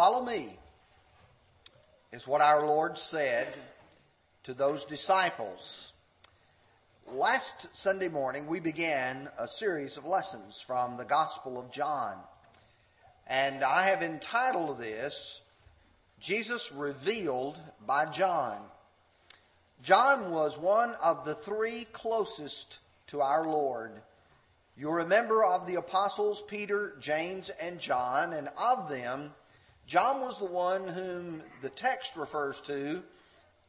Follow me, is what our Lord said to those disciples. Last Sunday morning, we began a series of lessons from the Gospel of John. And I have entitled this, Jesus Revealed by John. John was one of the three closest to our Lord. You remember of the apostles Peter, James, and John, and of them, John was the one whom the text refers to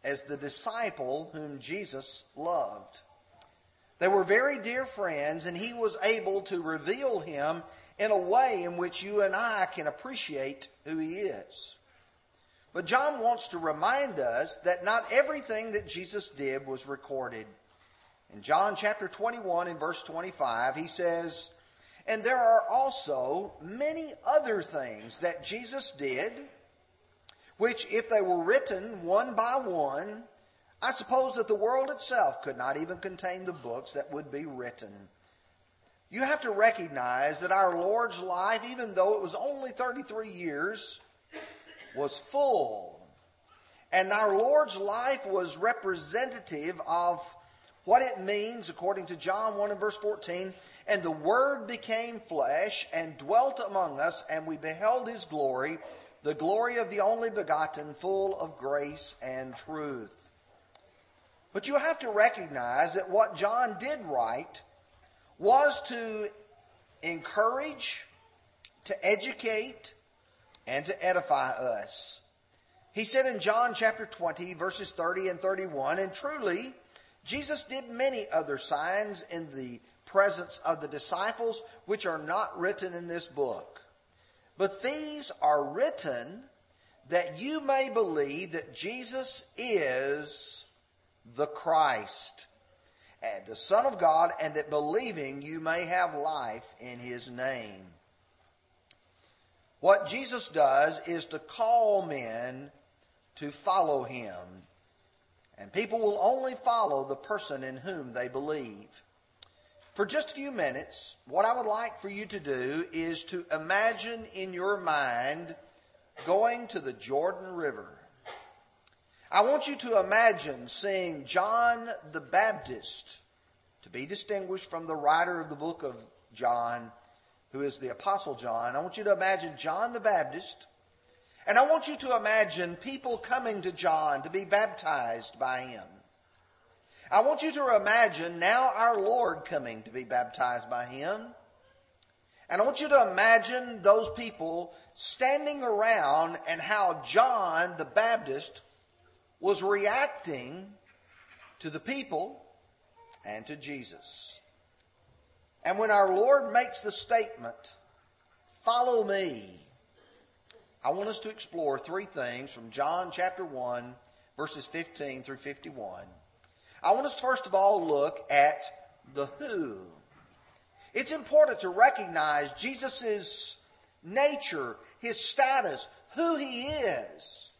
as the disciple whom Jesus loved. They were very dear friends, and he was able to reveal him in a way in which you and I can appreciate who he is. But John wants to remind us that not everything that Jesus did was recorded. In John chapter 21 and verse 25, he says, and there are also many other things that Jesus did, which, if they were written one by one, I suppose that the world itself could not even contain the books that would be written. You have to recognize that our Lord's life, even though it was only 33 years, was full. And our Lord's life was representative of what it means, according to John 1 and verse 14, and the Word became flesh and dwelt among us, and we beheld his glory, the glory of the only begotten, full of grace and truth. But you have to recognize that what John did write was to encourage, to educate, and to edify us. He said in John chapter 20, verses 30 and 31, and truly, Jesus did many other signs in the presence of the disciples, which are not written in this book. But these are written that you may believe that Jesus is the Christ, and the Son of God, and that believing you may have life in his name. What Jesus does is to call men to follow him. And people will only follow the person in whom they believe. For just a few minutes, what I would like for you to do is to imagine in your mind going to the Jordan River. I want you to imagine seeing John the Baptist, to be distinguished from the writer of the book of John, who is the Apostle John. I want you to imagine John the Baptist and I want you to imagine people coming to John to be baptized by him. I want you to imagine now our Lord coming to be baptized by him. And I want you to imagine those people standing around and how John the Baptist was reacting to the people and to Jesus. And when our Lord makes the statement, follow me, I want us to explore three things from John chapter 1, verses 15 through 51. I want us to first of all look at the who. It's important to recognize Jesus' nature, his status, who he is.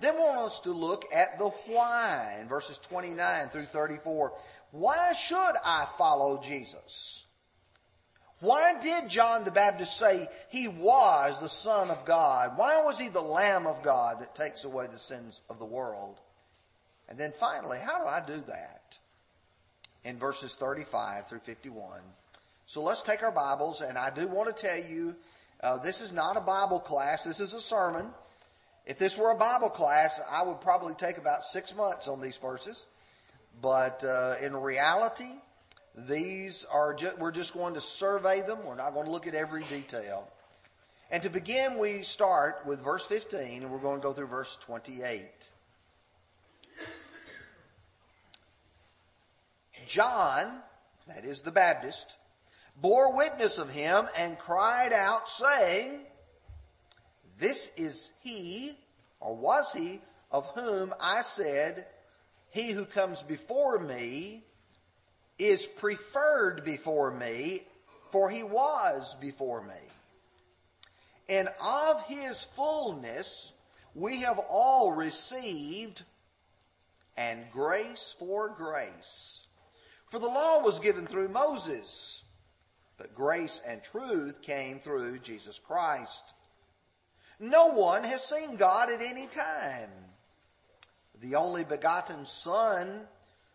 Then we want us to look at the why in verses 29 through 34. Why should I follow Jesus? Why did John the Baptist say he was the Son of God? Why was he the Lamb of God that takes away the sins of the world? And then finally, how do I do that? In verses 35 through 51. So let's take our Bibles, and I do want to tell you uh, this is not a Bible class, this is a sermon. If this were a Bible class, I would probably take about six months on these verses. But uh, in reality, these are just, we're just going to survey them. We're not going to look at every detail. And to begin, we start with verse 15 and we're going to go through verse 28. John, that is the Baptist, bore witness of him and cried out, saying, This is he, or was he, of whom I said, He who comes before me is preferred before me, for he was before me. And of his fullness we have all received, and grace for grace. For the law was given through Moses, but grace and truth came through Jesus Christ. No one has seen God at any time. The only begotten Son,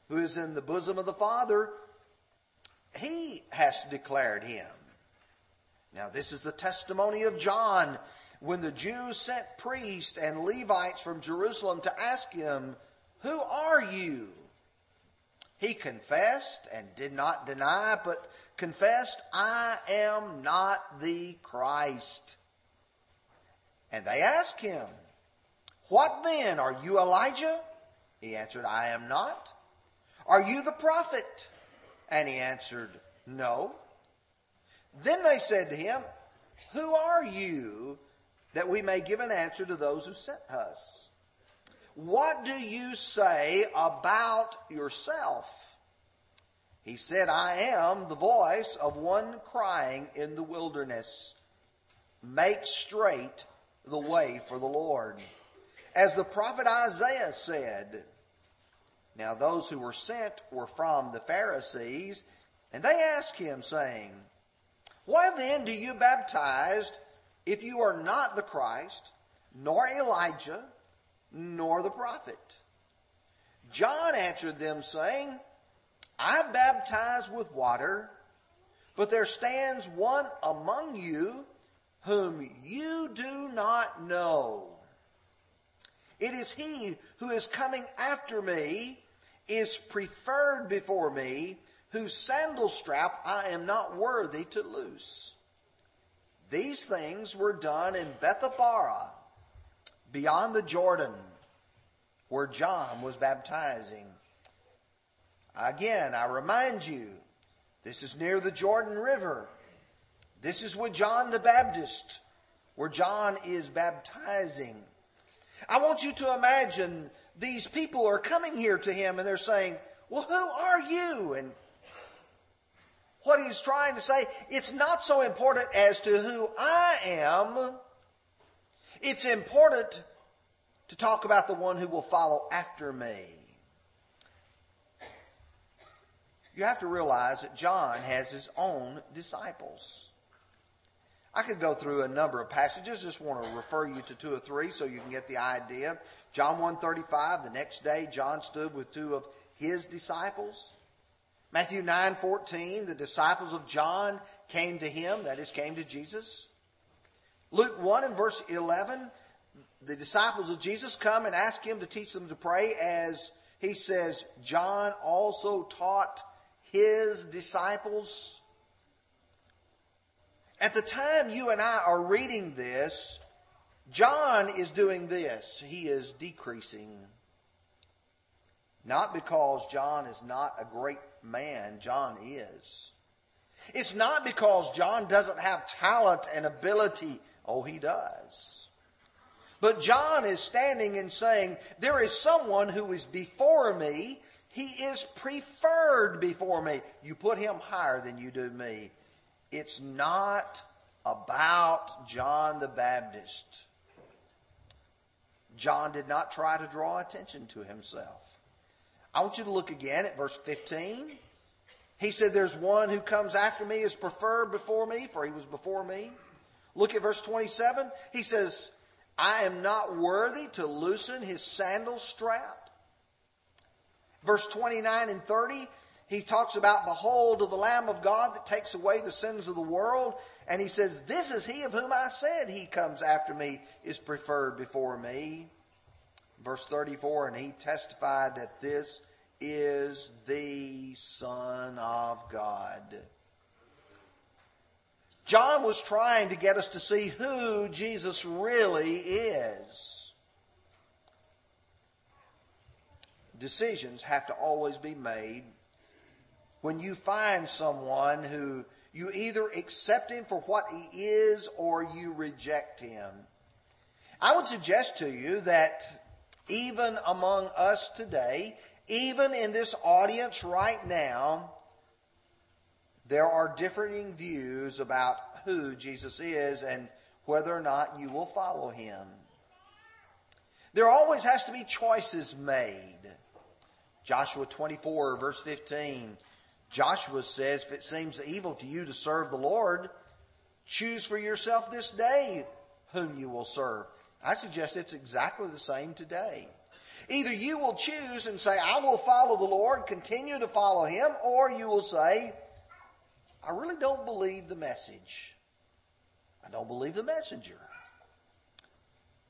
who is in the bosom of the Father, he has declared him. Now, this is the testimony of John when the Jews sent priests and Levites from Jerusalem to ask him, Who are you? He confessed and did not deny, but confessed, I am not the Christ. And they asked him, What then? Are you Elijah? He answered, I am not. Are you the prophet? And he answered, No. Then they said to him, Who are you that we may give an answer to those who sent us? What do you say about yourself? He said, I am the voice of one crying in the wilderness, Make straight the way for the Lord. As the prophet Isaiah said, Now those who were sent were from the Pharisees, and they asked him, saying, Why then do you baptize if you are not the Christ, nor Elijah, nor the prophet? John answered them, saying, I baptize with water, but there stands one among you whom you do not know. It is he who is coming after me, is preferred before me, whose sandal strap I am not worthy to loose. These things were done in Bethabara, beyond the Jordan, where John was baptizing. Again, I remind you, this is near the Jordan River. This is with John the Baptist, where John is baptizing. I want you to imagine these people are coming here to him and they're saying, Well, who are you? And what he's trying to say, it's not so important as to who I am. It's important to talk about the one who will follow after me. You have to realize that John has his own disciples. I could go through a number of passages. Just want to refer you to two or three so you can get the idea. John 135, the next day John stood with two of his disciples. Matthew 9:14, the disciples of John came to him, that is came to Jesus. Luke 1 and verse 11, the disciples of Jesus come and ask him to teach them to pray as he says John also taught his disciples. At the time you and I are reading this, John is doing this. He is decreasing. Not because John is not a great man, John is. It's not because John doesn't have talent and ability. Oh, he does. But John is standing and saying, There is someone who is before me. He is preferred before me. You put him higher than you do me. It's not about John the Baptist. John did not try to draw attention to himself. I want you to look again at verse 15. He said, There's one who comes after me is preferred before me, for he was before me. Look at verse 27. He says, I am not worthy to loosen his sandal strap. Verse 29 and 30, he talks about, Behold, the Lamb of God that takes away the sins of the world. And he says, This is he of whom I said he comes after me, is preferred before me. Verse 34, and he testified that this is the Son of God. John was trying to get us to see who Jesus really is. Decisions have to always be made when you find someone who you either accept him for what he is or you reject him. I would suggest to you that even among us today, even in this audience right now, there are differing views about who Jesus is and whether or not you will follow him. There always has to be choices made. Joshua 24, verse 15. Joshua says, If it seems evil to you to serve the Lord, choose for yourself this day whom you will serve. I suggest it's exactly the same today. Either you will choose and say, I will follow the Lord, continue to follow Him, or you will say, I really don't believe the message. I don't believe the messenger.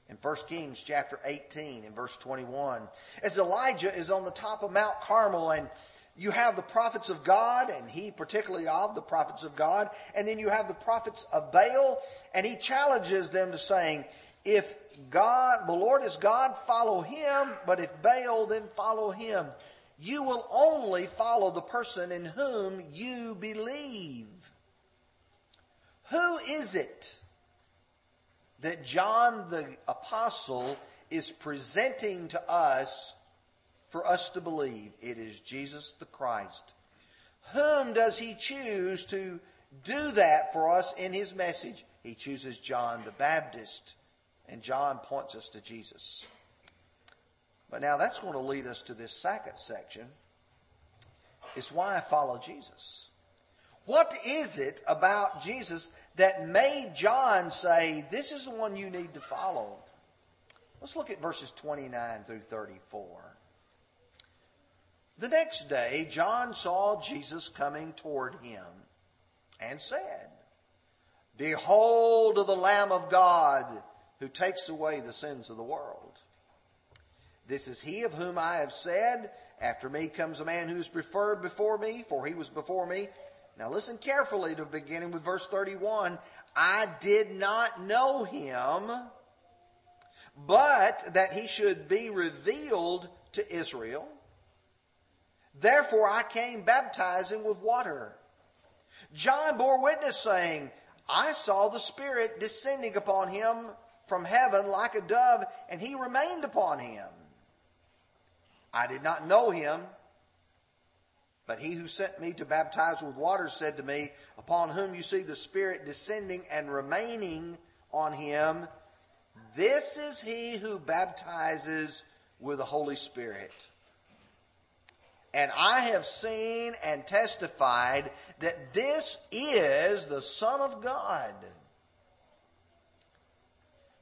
In 1 Kings chapter 18 and verse 21, as Elijah is on the top of Mount Carmel and you have the prophets of God, and he particularly of the prophets of God, and then you have the prophets of Baal, and he challenges them to saying, if God, the Lord is God, follow him, but if Baal, then follow him. You will only follow the person in whom you believe. Who is it that John the Apostle is presenting to us for us to believe? It is Jesus the Christ. Whom does he choose to do that for us in his message? He chooses John the Baptist. And John points us to Jesus. But now that's going to lead us to this second section. It's why I follow Jesus. What is it about Jesus that made John say, This is the one you need to follow? Let's look at verses 29 through 34. The next day, John saw Jesus coming toward him and said, Behold the Lamb of God who takes away the sins of the world. This is he of whom I have said, After me comes a man who is preferred before me, for he was before me. Now listen carefully to beginning with verse 31. I did not know him, but that he should be revealed to Israel. Therefore I came baptizing with water. John bore witness saying, I saw the Spirit descending upon him from heaven like a dove, and he remained upon him. I did not know him, but he who sent me to baptize with water said to me, Upon whom you see the Spirit descending and remaining on him, this is he who baptizes with the Holy Spirit. And I have seen and testified that this is the Son of God.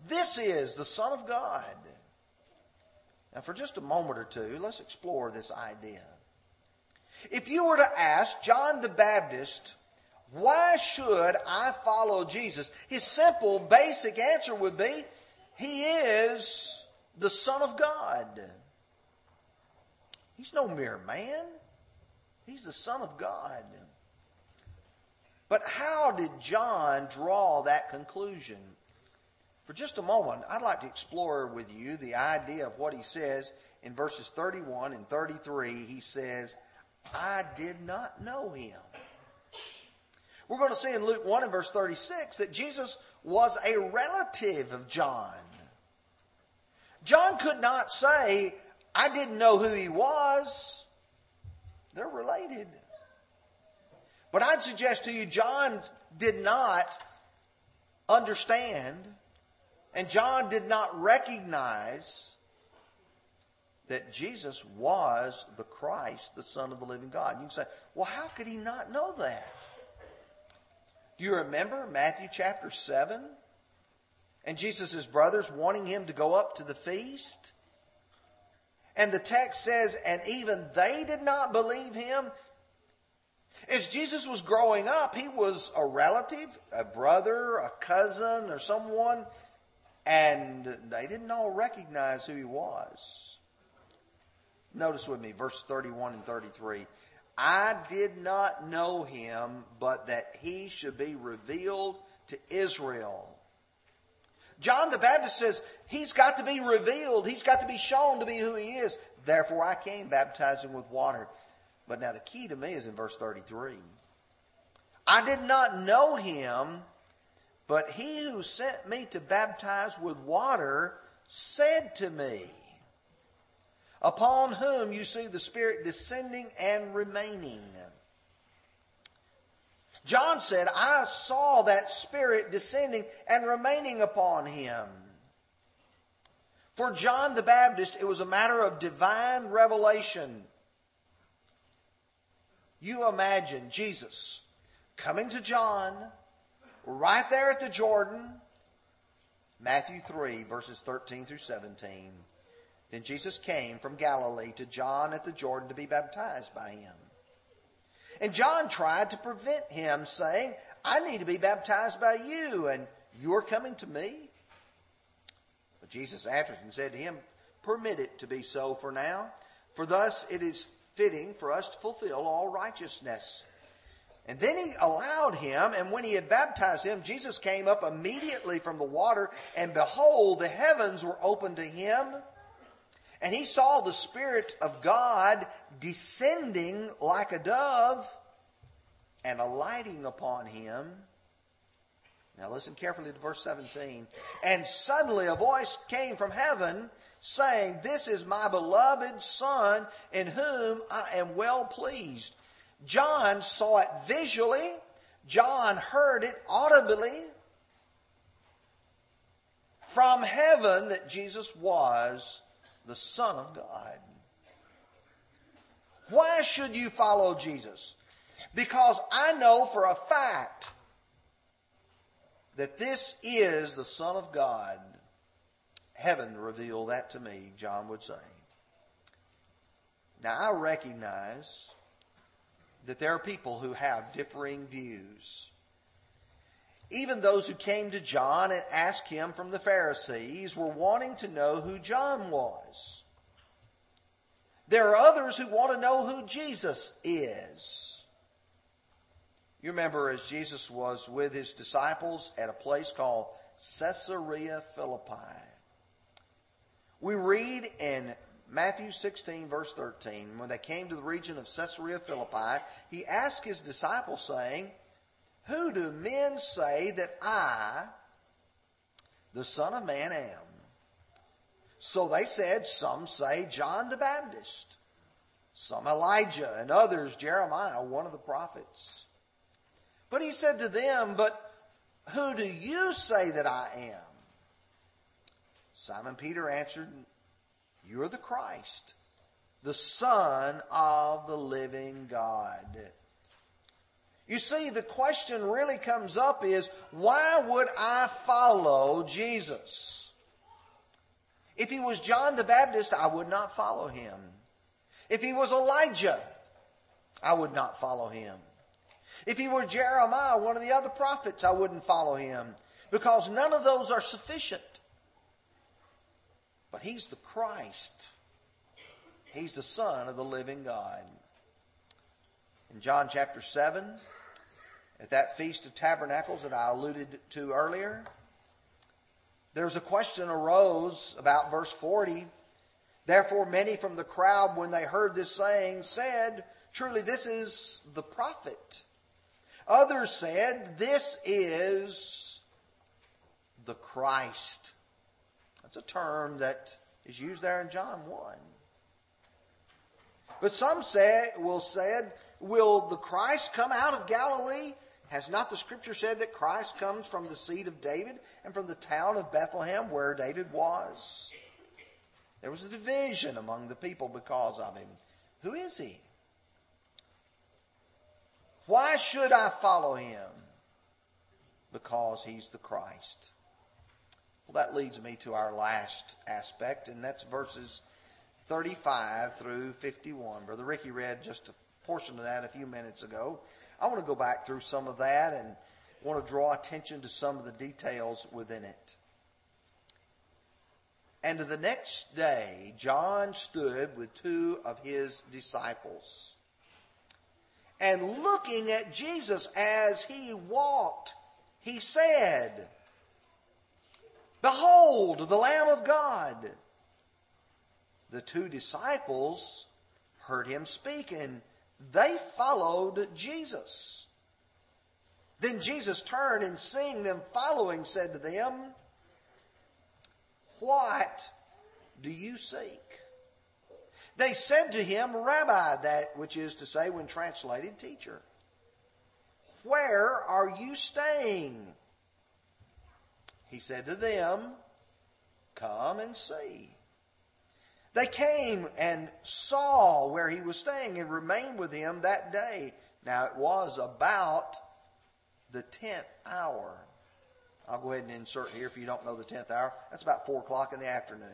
This is the Son of God. Now, for just a moment or two, let's explore this idea. If you were to ask John the Baptist, why should I follow Jesus? His simple, basic answer would be, He is the Son of God. He's no mere man. He's the Son of God. But how did John draw that conclusion? For just a moment, I'd like to explore with you the idea of what he says in verses 31 and 33. He says, I did not know him. We're going to see in Luke 1 and verse 36 that Jesus was a relative of John. John could not say, I didn't know who he was. They're related. But I'd suggest to you, John did not understand and John did not recognize that Jesus was the Christ, the Son of the living God. You can say, well, how could he not know that? Do you remember Matthew chapter 7? And Jesus' brothers wanting him to go up to the feast? And the text says, and even they did not believe him. As Jesus was growing up, he was a relative, a brother, a cousin, or someone and they didn't all recognize who he was. Notice with me, verse 31 and 33. I did not know him, but that he should be revealed to Israel. John the Baptist says he's got to be revealed. He's got to be shown to be who he is. Therefore, I came baptizing with water. But now the key to me is in verse 33. I did not know him, but he who sent me to baptize with water said to me, Upon whom you see the Spirit descending and remaining. John said, I saw that Spirit descending and remaining upon him. For John the Baptist, it was a matter of divine revelation. You imagine Jesus coming to John right there at the Jordan, Matthew 3, verses 13 through 17. Then Jesus came from Galilee to John at the Jordan to be baptized by him. And John tried to prevent him, saying, I need to be baptized by you, and you're coming to me? But Jesus answered and said to him, Permit it to be so for now, for thus it is fitting for us to fulfill all righteousness. And then he allowed him, and when he had baptized him, Jesus came up immediately from the water, and behold, the heavens were opened to him. And he saw the Spirit of God descending like a dove and alighting upon him. Now listen carefully to verse 17. And suddenly a voice came from heaven saying, This is my beloved Son in whom I am well pleased. John saw it visually. John heard it audibly from heaven that Jesus was the Son of God. Why should you follow Jesus? Because I know for a fact that this is the Son of God. Heaven revealed that to me, John would say. Now I recognize that there are people who have differing views. Even those who came to John and asked him from the Pharisees were wanting to know who John was. There are others who want to know who Jesus is. You remember as Jesus was with his disciples at a place called Caesarea Philippi. We read in Matthew 16, verse 13, when they came to the region of Caesarea Philippi, he asked his disciples, saying, who do men say that I, the Son of Man, am? So they said, Some say John the Baptist, some Elijah, and others Jeremiah, one of the prophets. But he said to them, But who do you say that I am? Simon Peter answered, You're the Christ, the Son of the living God. You see, the question really comes up is, why would I follow Jesus? If he was John the Baptist, I would not follow him. If he was Elijah, I would not follow him. If he were Jeremiah, one of the other prophets, I wouldn't follow him because none of those are sufficient. But he's the Christ. He's the Son of the living God. In John chapter 7, at that Feast of Tabernacles that I alluded to earlier, there's a question arose about verse 40. Therefore, many from the crowd, when they heard this saying, said, Truly, this is the prophet. Others said, This is the Christ. That's a term that is used there in John 1. But some say, will said, Will the Christ come out of Galilee? Has not the scripture said that Christ comes from the seed of David and from the town of Bethlehem where David was? There was a division among the people because of him. Who is he? Why should I follow him? Because he's the Christ. Well, that leads me to our last aspect, and that's verses 35 through 51. Brother Ricky read just a portion of that a few minutes ago. I want to go back through some of that and want to draw attention to some of the details within it. And the next day, John stood with two of his disciples. And looking at Jesus as he walked, he said, Behold, the Lamb of God. The two disciples heard him speak and they followed Jesus. Then Jesus turned and seeing them following said to them, What do you seek? They said to him, Rabbi, that which is to say, when translated, teacher. Where are you staying? He said to them, Come and see. They came and saw where he was staying and remained with him that day. Now it was about the tenth hour I'll go ahead and insert here if you don't know the 10th hour. That's about 4 o'clock in the afternoon.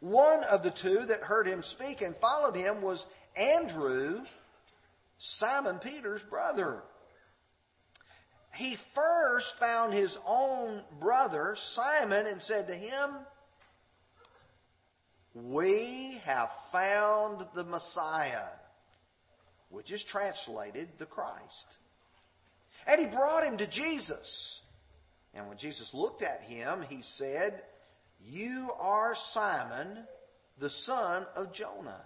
One of the two that heard him speak and followed him was Andrew, Simon Peter's brother. He first found his own brother, Simon, and said to him, We have found the Messiah, which is translated the Christ. And he brought him to Jesus. And when Jesus looked at him, he said, You are Simon, the son of Jonah.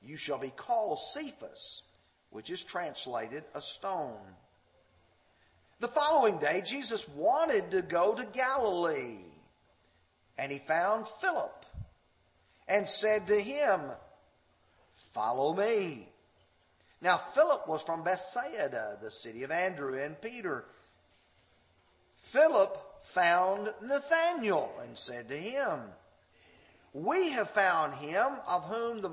You shall be called Cephas, which is translated a stone. The following day, Jesus wanted to go to Galilee. And he found Philip and said to him, Follow me. Now, Philip was from Bethsaida, the city of Andrew and Peter. Philip found Nathanael and said to him, We have found him of whom the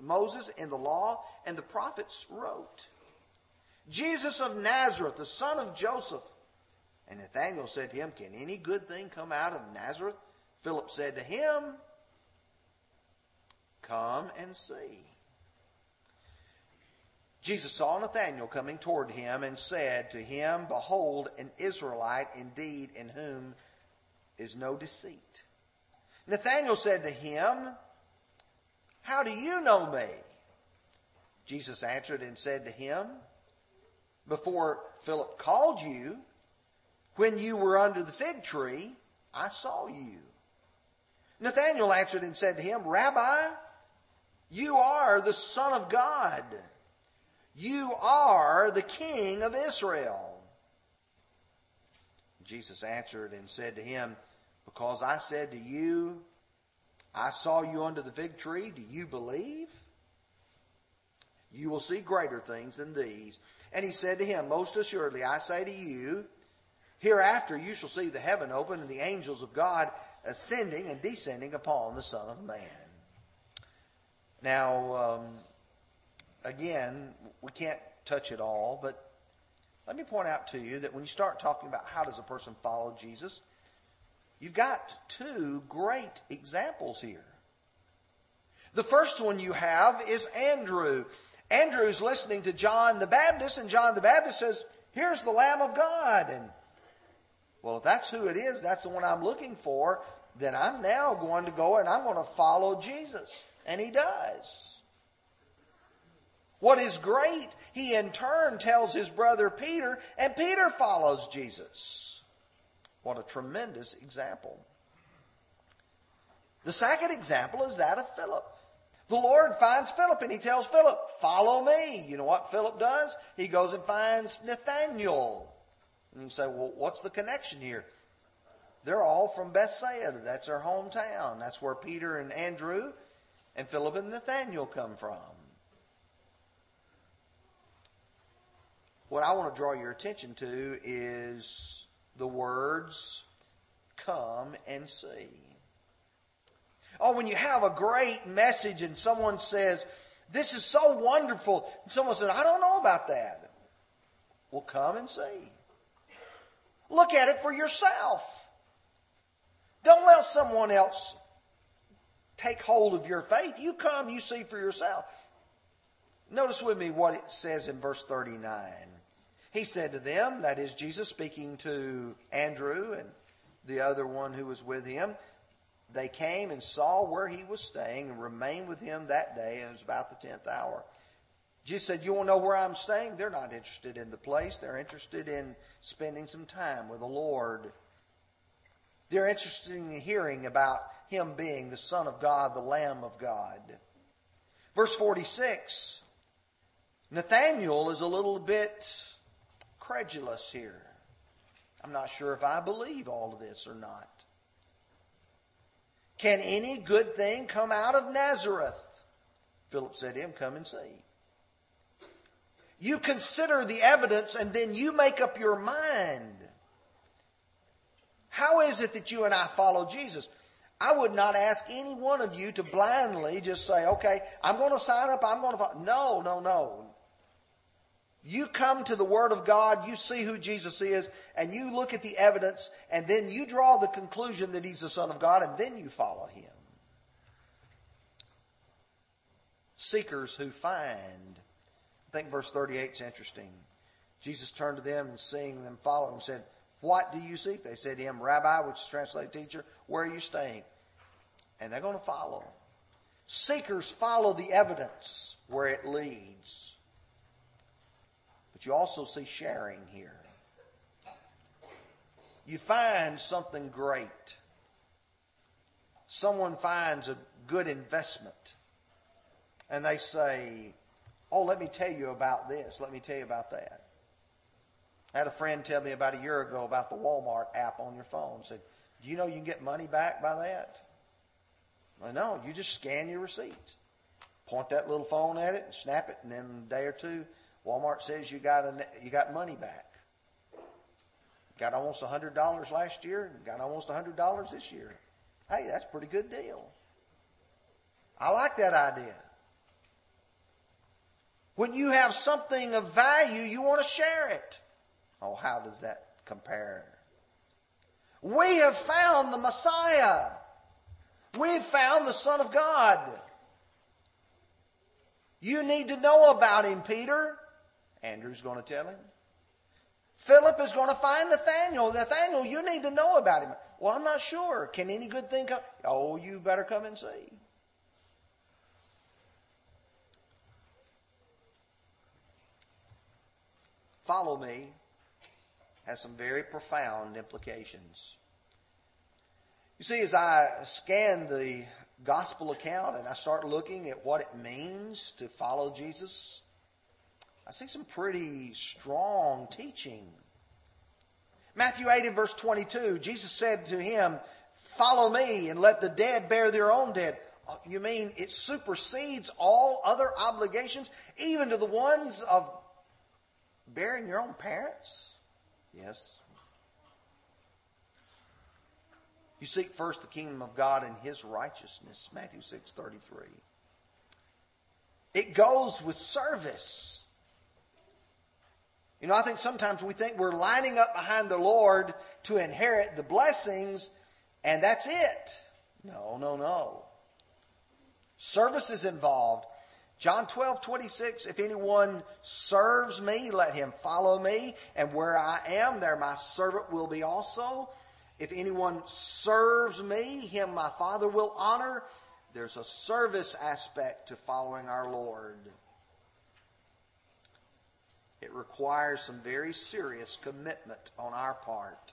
Moses in the law and the prophets wrote. Jesus of Nazareth, the son of Joseph. And Nathanael said to him, Can any good thing come out of Nazareth? Philip said to him, Come and see. Jesus saw Nathanael coming toward him and said to him, Behold, an Israelite indeed in whom is no deceit. Nathanael said to him, How do you know me? Jesus answered and said to him, Before Philip called you, when you were under the fig tree, I saw you. Nathanael answered and said to him, Rabbi, you are the Son of God. You are the King of Israel. Jesus answered and said to him, Because I said to you, I saw you under the fig tree, do you believe? You will see greater things than these. And he said to him, Most assuredly, I say to you, hereafter you shall see the heaven open and the angels of God ascending and descending upon the Son of Man. Now, um, again, we can't touch it all, but let me point out to you that when you start talking about how does a person follow Jesus, you've got two great examples here. The first one you have is Andrew. Andrew's listening to John the Baptist, and John the Baptist says, Here's the Lamb of God. And, well, if that's who it is, that's the one I'm looking for, then I'm now going to go and I'm going to follow Jesus. And he does. What is great, he in turn tells his brother Peter, and Peter follows Jesus. What a tremendous example. The second example is that of Philip. The Lord finds Philip and he tells Philip, Follow me. You know what Philip does? He goes and finds Nathanael. And you say, Well, what's the connection here? They're all from Bethsaida. That's their hometown. That's where Peter and Andrew and Philip and Nathanael come from. what I want to draw your attention to is the words, come and see. Oh, when you have a great message and someone says, this is so wonderful, and someone says, I don't know about that. Well, come and see. Look at it for yourself. Don't let someone else take hold of your faith. You come, you see for yourself. Notice with me what it says in verse 39. He said to them, that is Jesus speaking to Andrew and the other one who was with him, they came and saw where he was staying and remained with him that day, and it was about the tenth hour. Jesus said, You want to know where I'm staying? They're not interested in the place. They're interested in spending some time with the Lord. They're interested in hearing about him being the Son of God, the Lamb of God. Verse 46 Nathanael is a little bit credulous here. I'm not sure if I believe all of this or not. Can any good thing come out of Nazareth? Philip said to him, Come and see. You consider the evidence and then you make up your mind. How is it that you and I follow Jesus? I would not ask any one of you to blindly just say, okay, I'm going to sign up, I'm going to. No, no, no. You come to the Word of God, you see who Jesus is, and you look at the evidence, and then you draw the conclusion that He's the Son of God, and then you follow Him. Seekers who find. I think verse 38 is interesting. Jesus turned to them and seeing them follow him said, What do you seek? They said to him, Rabbi, which is translated teacher, where are you staying? And they're going to follow. Seekers follow the evidence where it leads. But you also see sharing here. You find something great. Someone finds a good investment. And they say, Oh, let me tell you about this. Let me tell you about that. I had a friend tell me about a year ago about the Walmart app on your phone. Said, Do you know you can get money back by that? Well, no, you just scan your receipts. Point that little phone at it and snap it, and then a day or two, Walmart says you got a, you got money back. Got almost a $100 last year, got almost a $100 this year. Hey, that's a pretty good deal. I like that idea. When you have something of value, you want to share it. Oh, how does that compare? We have found the Messiah. We've found the Son of God. You need to know about him, Peter. Andrew's going to tell him. Philip is going to find Nathanael. Nathanael, you need to know about him. Well, I'm not sure. Can any good thing come? Oh, you better come and see. Follow me has some very profound implications. You see, as I scan the gospel account and I start looking at what it means to follow Jesus, I see some pretty strong teaching. Matthew 8 and verse 22, Jesus said to him, Follow me and let the dead bear their own dead. Oh, you mean it supersedes all other obligations, even to the ones of bearing your own parents? Yes. You seek first the kingdom of God and his righteousness, Matthew 6:33. It goes with service. You know, I think sometimes we think we're lining up behind the Lord to inherit the blessings, and that's it. No, no, no. Service is involved. John 12, 26, if anyone serves me, let him follow me, and where I am, there my servant will be also. If anyone serves me, him my Father will honor. There's a service aspect to following our Lord. It requires some very serious commitment on our part.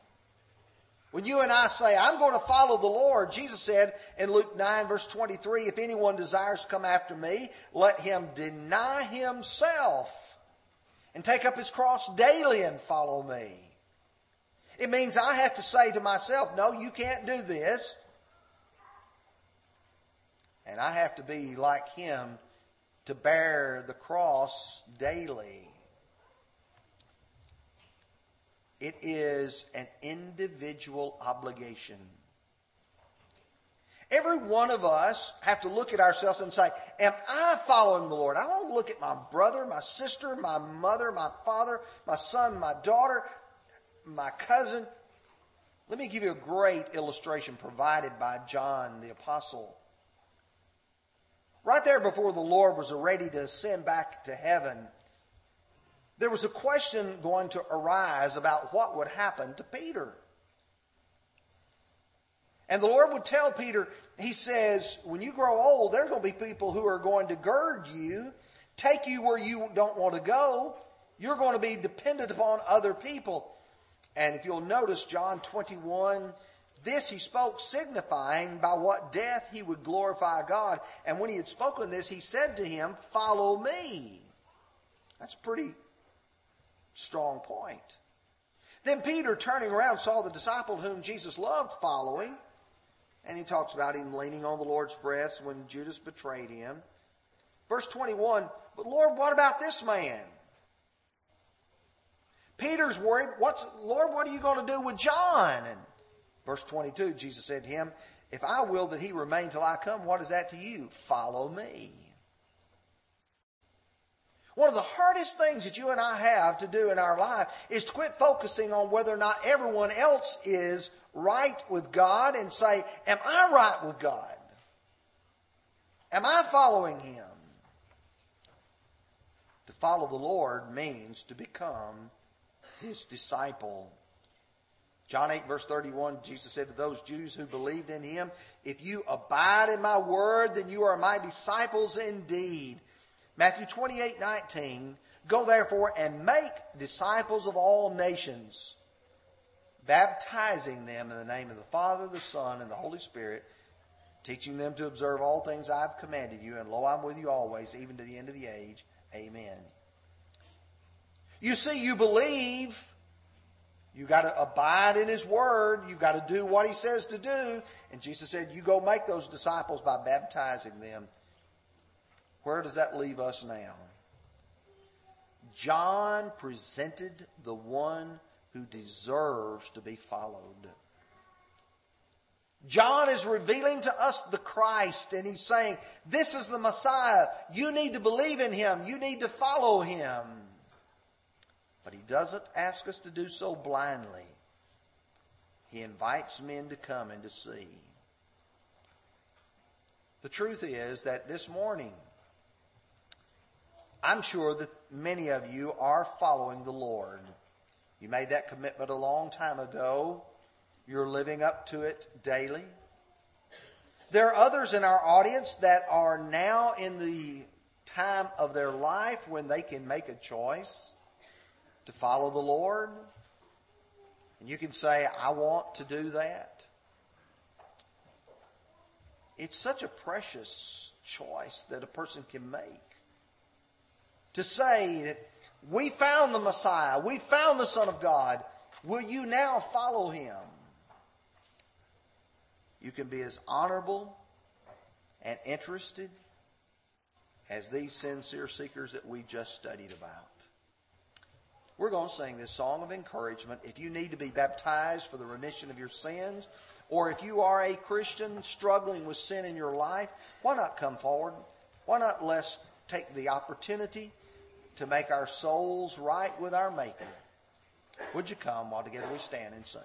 When you and I say, I'm going to follow the Lord, Jesus said in Luke 9, verse 23, if anyone desires to come after me, let him deny himself and take up his cross daily and follow me. It means I have to say to myself, no, you can't do this. And I have to be like him to bear the cross daily. It is an individual obligation. Every one of us have to look at ourselves and say, Am I following the Lord? I don't look at my brother, my sister, my mother, my father, my son, my daughter, my cousin. Let me give you a great illustration provided by John the Apostle. Right there before the Lord was ready to ascend back to heaven, there was a question going to arise about what would happen to Peter. And the Lord would tell Peter, He says, when you grow old, there's going to be people who are going to gird you, take you where you don't want to go. You're going to be dependent upon other people. And if you'll notice, John 21, this he spoke, signifying by what death he would glorify God. And when he had spoken this, he said to him, Follow me. That's pretty strong point. Then Peter, turning around, saw the disciple whom Jesus loved following. And he talks about him leaning on the Lord's breast when Judas betrayed him. Verse 21 But Lord, what about this man? Peter's worried, What's, Lord, what are you going to do with John? And verse 22, Jesus said to him, If I will that he remain till I come, what is that to you? Follow me. One of the hardest things that you and I have to do in our life is to quit focusing on whether or not everyone else is right with God and say, Am I right with God? Am I following Him? To follow the Lord means to become His disciple. John 8, verse 31, Jesus said to those Jews who believed in Him, If you abide in my word, then you are my disciples indeed. Matthew 28, 19, Go therefore and make disciples of all nations, baptizing them in the name of the Father, the Son, and the Holy Spirit, teaching them to observe all things I have commanded you, and lo, I'm with you always, even to the end of the age. Amen. You see, you believe. You got to abide in His Word. You got to do what He says to do. And Jesus said, You go make those disciples by baptizing them. Where does that leave us now? John presented the one who deserves to be followed. John is revealing to us the Christ, and he's saying, This is the Messiah. You need to believe in him. You need to follow him. But he doesn't ask us to do so blindly. He invites men to come and to see. The truth is that this morning, I'm sure that many of you are following the Lord. You made that commitment a long time ago. You're living up to it daily. There are others in our audience that are now in the time of their life when they can make a choice to follow the Lord. And you can say, I want to do that. It's such a precious choice that a person can make. To say that we found the Messiah, we found the Son of God, will you now follow him? You can be as honorable and interested as these sincere seekers that we just studied about. We're going to sing this song of encouragement. If you need to be baptized for the remission of your sins, or if you are a Christian struggling with sin in your life, why not come forward? Why not let's take the opportunity to make our souls right with our Maker? Would you come while together we stand and sing?